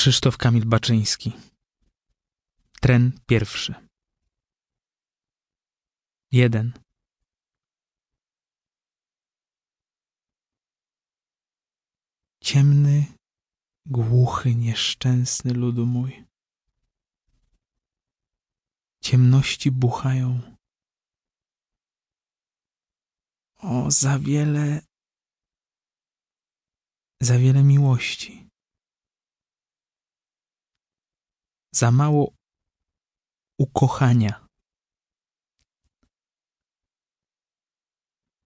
Krzysztof Kamil Baczyński. Tren pierwszy. Jeden. Ciemny, głuchy, nieszczęsny ludu mój. Ciemności buchają. O, za wiele, za wiele miłości. Za mało ukochania.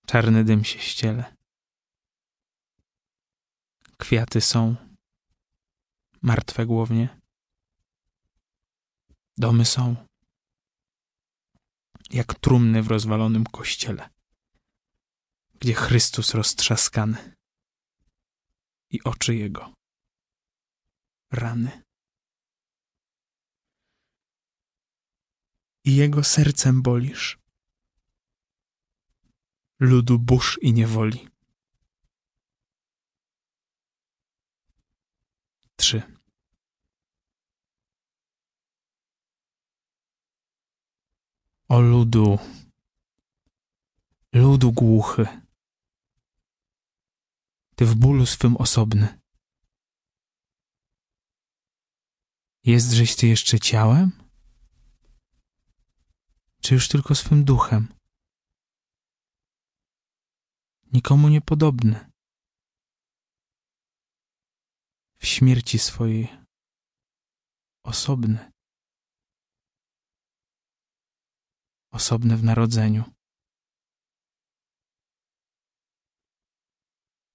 Czarny dym się ściele. Kwiaty są martwe głownie. Domy są jak trumny w rozwalonym kościele, gdzie Chrystus roztrzaskany i oczy Jego rany. I Jego sercem bolisz, ludu burz i niewoli. Trzy. O ludu, ludu głuchy, ty w bólu swym osobny. Jestżeś ty jeszcze ciałem? Czy już tylko swym duchem? Nikomu niepodobny. W śmierci swojej osobny. Osobny w narodzeniu.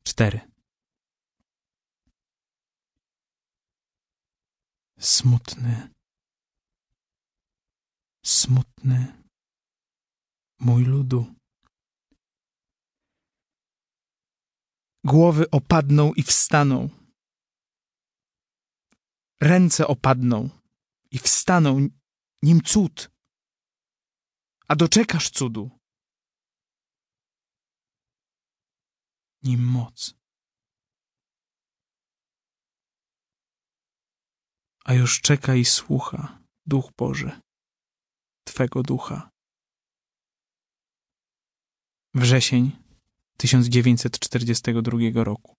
Cztery. Smutny, smutny mój ludu. Głowy opadną i wstaną. Ręce opadną i wstaną, nim cud. A doczekasz cudu. Nim moc. A już czeka i słucha Duch Boży, Twego Ducha. Wrzesień 1942 roku.